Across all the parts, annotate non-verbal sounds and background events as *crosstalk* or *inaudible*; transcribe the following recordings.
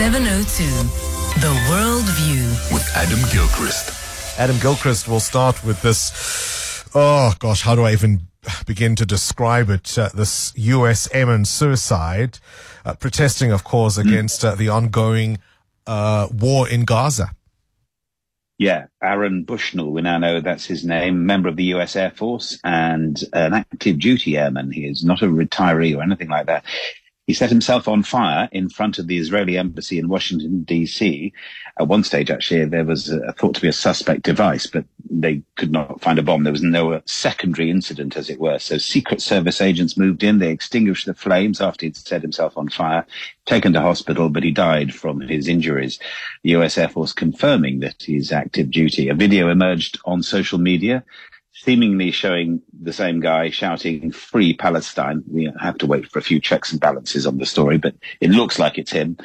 702. The World View. with Adam Gilchrist. Adam Gilchrist will start with this. Oh gosh, how do I even begin to describe it? Uh, this U.S. airman suicide, uh, protesting, of course, against uh, the ongoing uh, war in Gaza. Yeah, Aaron Bushnell, we now know that's his name, member of the US Air Force and an active duty airman. He is not a retiree or anything like that. He set himself on fire in front of the Israeli embassy in Washington, D.C. At one stage, actually, there was a, thought to be a suspect device, but they could not find a bomb. There was no secondary incident, as it were. So Secret Service agents moved in. They extinguished the flames after he'd set himself on fire, taken to hospital, but he died from his injuries. The US Air Force confirming that he's active duty. A video emerged on social media seemingly showing the same guy shouting free Palestine. We have to wait for a few checks and balances on the story, but it looks like it's him.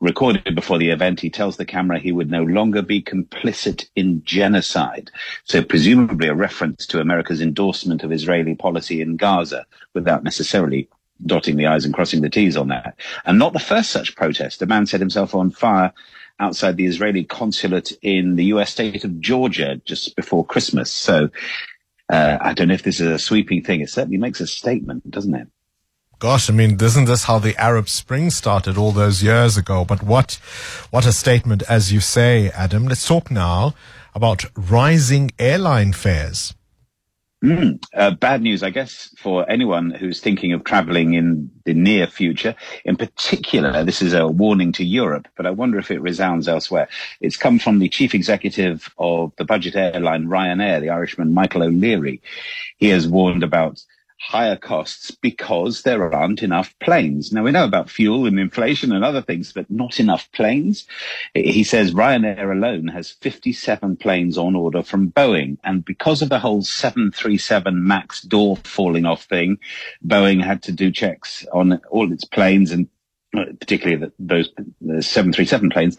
Recorded before the event, he tells the camera he would no longer be complicit in genocide. So presumably a reference to America's endorsement of Israeli policy in Gaza without necessarily dotting the I's and crossing the T's on that. And not the first such protest. A man set himself on fire outside the Israeli consulate in the US state of Georgia just before Christmas. So uh, I don't know if this is a sweeping thing. It certainly makes a statement, doesn't it? Gosh, I mean, isn't this how the Arab Spring started all those years ago? But what, what a statement, as you say, Adam. Let's talk now about rising airline fares. Mm, uh, bad news, I guess, for anyone who's thinking of traveling in the near future. In particular, this is a warning to Europe, but I wonder if it resounds elsewhere. It's come from the chief executive of the budget airline Ryanair, the Irishman Michael O'Leary. He has warned about higher costs because there aren't enough planes. Now we know about fuel and inflation and other things, but not enough planes. He says Ryanair alone has 57 planes on order from Boeing. And because of the whole 737 MAX door falling off thing, Boeing had to do checks on all its planes and particularly the, those the 737 planes.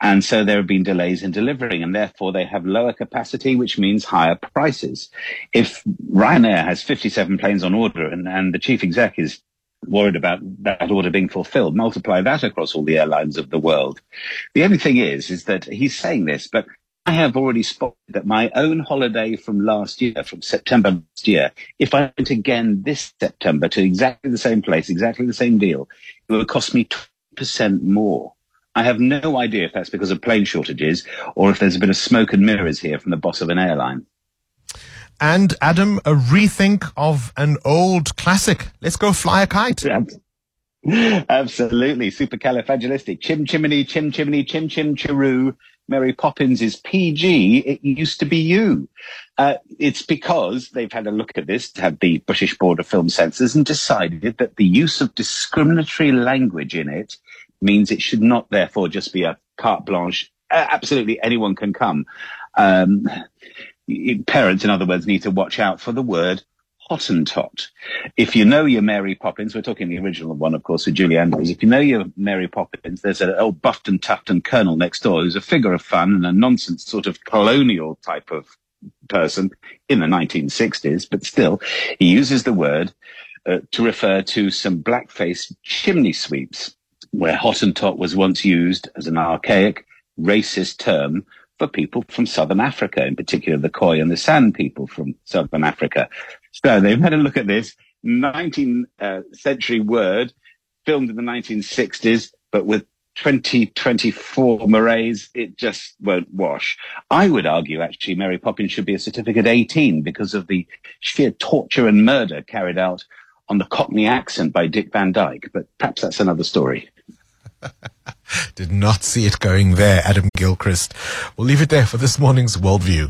And so there have been delays in delivering and therefore they have lower capacity, which means higher prices. If Ryanair has 57 planes on order and, and the chief exec is worried about that order being fulfilled, multiply that across all the airlines of the world. The only thing is, is that he's saying this, but I have already spotted that my own holiday from last year, from September last year, if I went again this September to exactly the same place, exactly the same deal, it would cost me 20% more. I have no idea if that's because of plane shortages or if there's a bit of smoke and mirrors here from the boss of an airline. And Adam, a rethink of an old classic. Let's go fly a kite. Absolutely. Supercalifragilistic. Chim chimney, chim chimney, chim chim chiroo. Mary Poppins is PG. It used to be U. Uh, it's because they've had a look at this, had the British Board of Film Censors and decided that the use of discriminatory language in it means it should not therefore just be a carte blanche. Uh, absolutely anyone can come. Um, parents, in other words, need to watch out for the word Hottentot. If you know your Mary Poppins, we're talking the original one, of course, with Julie Andrews. If you know your Mary Poppins, there's an old buffed and tuffed and colonel next door who's a figure of fun and a nonsense sort of colonial type of person in the 1960s, but still, he uses the word uh, to refer to some blackface chimney sweeps, where Hottentot was once used as an archaic, racist term for people from Southern Africa, in particular the Khoi and the San people from Southern Africa. So they've had a look at this 19th uh, century word filmed in the 1960s, but with 2024 mores, it just won't wash. I would argue actually Mary Poppins should be a certificate 18 because of the sheer torture and murder carried out on the Cockney accent by Dick Van Dyke, but perhaps that's another story. *laughs* Did not see it going there, Adam Gilchrist. We'll leave it there for this morning's Worldview.